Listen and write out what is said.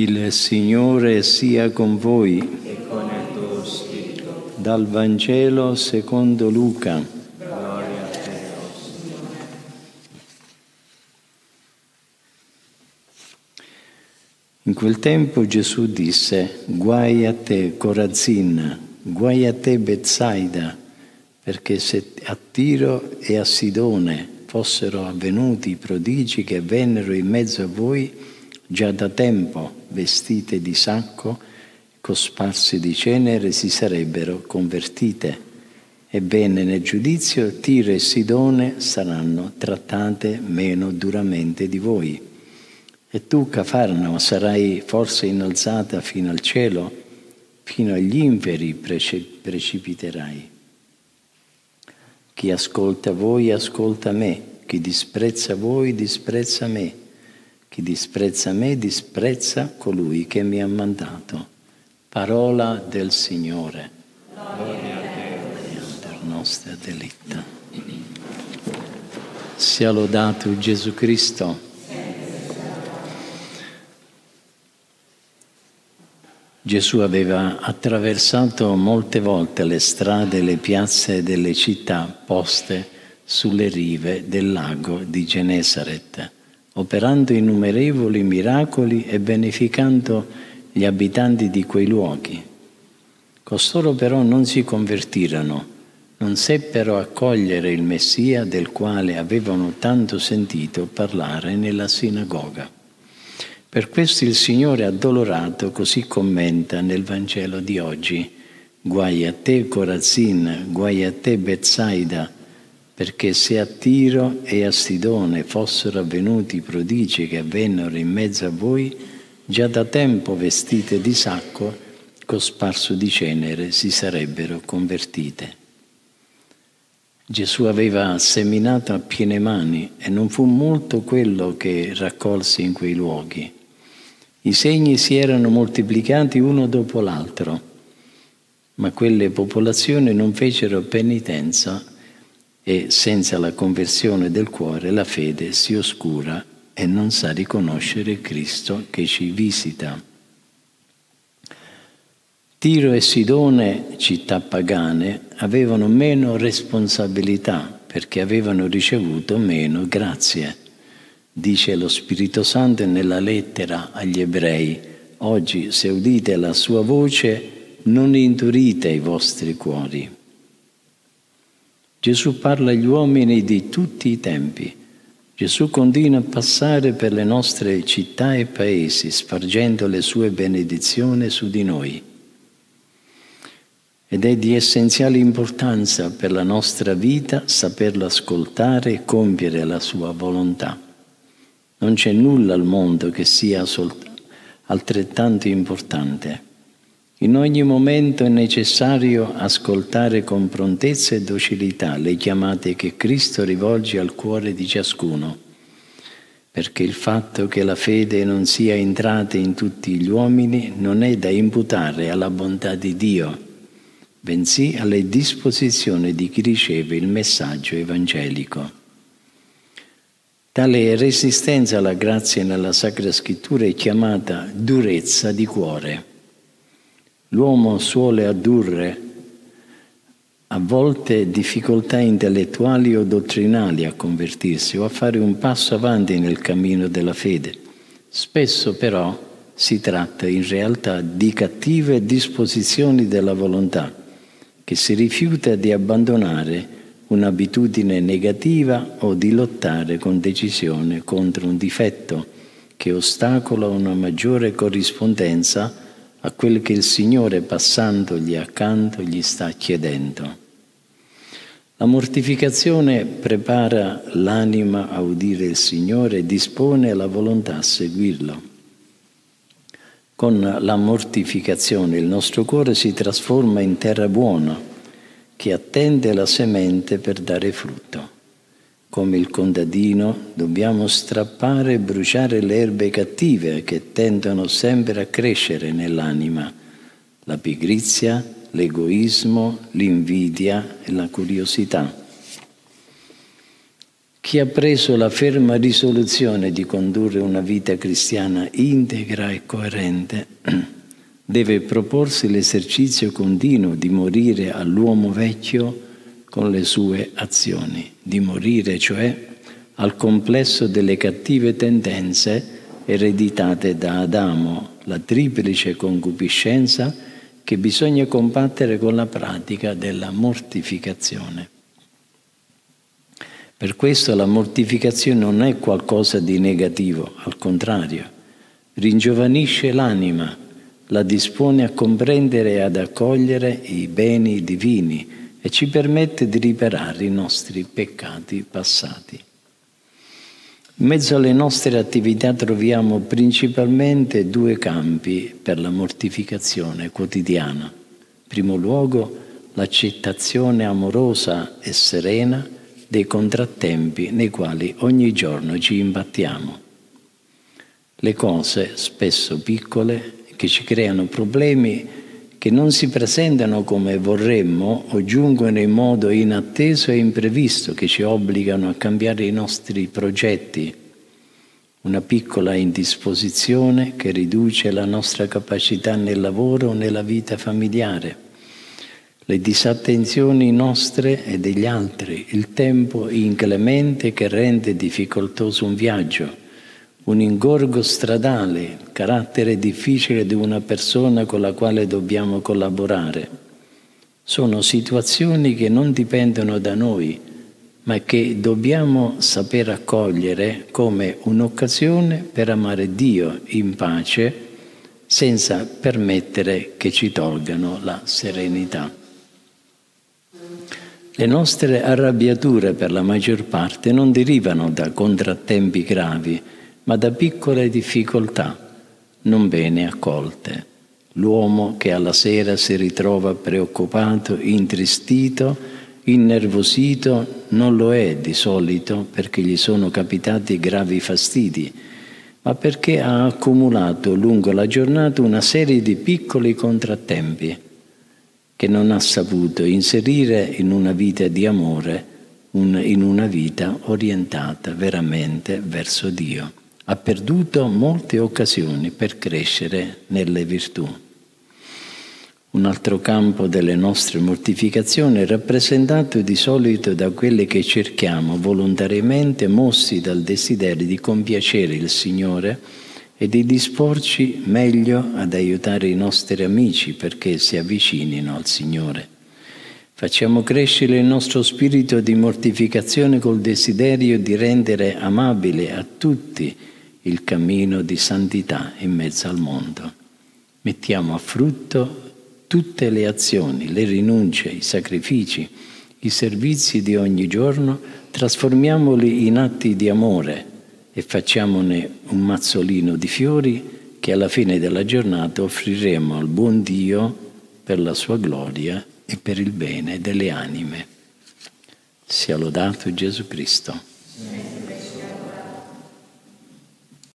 Il Signore sia con voi. e con il tuo spirito. Dal Vangelo secondo Luca. Gloria a te, Signore. In quel tempo Gesù disse, guai a te Corazin, guai a te Bezzaida, perché se a Tiro e a Sidone fossero avvenuti i prodigi che avvennero in mezzo a voi, già da tempo, vestite di sacco, cosparse di cenere, si sarebbero convertite. Ebbene, nel giudizio Tiro e Sidone saranno trattate meno duramente di voi. E tu, Cafarnao, sarai forse innalzata fino al cielo, fino agli inferi prece- precipiterai. Chi ascolta voi, ascolta me. Chi disprezza voi, disprezza me. Chi disprezza me, disprezza colui che mi ha mandato. Parola del Signore. Gloria a Te, nostra delitta. Sia lodato Gesù Cristo. Gesù aveva attraversato molte volte le strade e le piazze delle città poste sulle rive del lago di Genesaret, operando innumerevoli miracoli e beneficando gli abitanti di quei luoghi. Costoro però non si convertirono, non seppero accogliere il Messia del quale avevano tanto sentito parlare nella sinagoga. Per questo il Signore addolorato così commenta nel Vangelo di oggi, guai a te Corazin, guai a te Bezzaida, perché se a Tiro e a Sidone fossero avvenuti i prodigi che avvennero in mezzo a voi, già da tempo vestite di sacco, cosparso di cenere, si sarebbero convertite. Gesù aveva seminato a piene mani e non fu molto quello che raccolse in quei luoghi. I segni si erano moltiplicati uno dopo l'altro, ma quelle popolazioni non fecero penitenza e senza la conversione del cuore la fede si oscura e non sa riconoscere Cristo che ci visita. Tiro e Sidone, città pagane, avevano meno responsabilità perché avevano ricevuto meno grazie. Dice lo Spirito Santo nella lettera agli ebrei, oggi se udite la sua voce non inturite i vostri cuori. Gesù parla agli uomini di tutti i tempi. Gesù continua a passare per le nostre città e paesi, spargendo le sue benedizioni su di noi. Ed è di essenziale importanza per la nostra vita saperlo ascoltare e compiere la sua volontà. Non c'è nulla al mondo che sia altrettanto importante. In ogni momento è necessario ascoltare con prontezza e docilità le chiamate che Cristo rivolge al cuore di ciascuno, perché il fatto che la fede non sia entrata in tutti gli uomini non è da imputare alla bontà di Dio, bensì alle disposizioni di chi riceve il messaggio evangelico. Tale resistenza alla grazia nella Sacra Scrittura è chiamata durezza di cuore. L'uomo suole addurre a volte difficoltà intellettuali o dottrinali a convertirsi o a fare un passo avanti nel cammino della fede. Spesso però si tratta in realtà di cattive disposizioni della volontà che si rifiuta di abbandonare un'abitudine negativa o di lottare con decisione contro un difetto che ostacola una maggiore corrispondenza a quel che il Signore passandogli accanto gli sta chiedendo. La mortificazione prepara l'anima a udire il Signore e dispone la volontà a seguirlo. Con la mortificazione il nostro cuore si trasforma in terra buona che attende la semente per dare frutto. Come il contadino dobbiamo strappare e bruciare le erbe cattive che tendono sempre a crescere nell'anima, la pigrizia, l'egoismo, l'invidia e la curiosità. Chi ha preso la ferma risoluzione di condurre una vita cristiana integra e coerente deve proporsi l'esercizio continuo di morire all'uomo vecchio con le sue azioni, di morire cioè al complesso delle cattive tendenze ereditate da Adamo, la triplice concupiscenza che bisogna combattere con la pratica della mortificazione. Per questo la mortificazione non è qualcosa di negativo, al contrario, ringiovanisce l'anima, la dispone a comprendere e ad accogliere i beni divini e ci permette di riparare i nostri peccati passati. In mezzo alle nostre attività troviamo principalmente due campi per la mortificazione quotidiana. In primo luogo l'accettazione amorosa e serena dei contrattempi nei quali ogni giorno ci imbattiamo. Le cose, spesso piccole, che ci creano problemi che non si presentano come vorremmo o giungono in modo inatteso e imprevisto che ci obbligano a cambiare i nostri progetti. Una piccola indisposizione che riduce la nostra capacità nel lavoro o nella vita familiare le disattenzioni nostre e degli altri, il tempo inclemente che rende difficoltoso un viaggio, un ingorgo stradale, carattere difficile di una persona con la quale dobbiamo collaborare. Sono situazioni che non dipendono da noi, ma che dobbiamo saper accogliere come un'occasione per amare Dio in pace senza permettere che ci tolgano la serenità. Le nostre arrabbiature per la maggior parte non derivano da contrattempi gravi, ma da piccole difficoltà non bene accolte. L'uomo che alla sera si ritrova preoccupato, intristito, innervosito, non lo è di solito perché gli sono capitati gravi fastidi, ma perché ha accumulato lungo la giornata una serie di piccoli contrattempi che non ha saputo inserire in una vita di amore, in una vita orientata veramente verso Dio. Ha perduto molte occasioni per crescere nelle virtù. Un altro campo delle nostre mortificazioni è rappresentato di solito da quelle che cerchiamo volontariamente, mossi dal desiderio di compiacere il Signore, e di disporci meglio ad aiutare i nostri amici perché si avvicinino al Signore. Facciamo crescere il nostro spirito di mortificazione col desiderio di rendere amabile a tutti il cammino di santità in mezzo al mondo. Mettiamo a frutto tutte le azioni, le rinunce, i sacrifici, i servizi di ogni giorno, trasformiamoli in atti di amore e facciamone un mazzolino di fiori che alla fine della giornata offriremo al buon Dio per la sua gloria e per il bene delle anime. Sia lodato Gesù Cristo.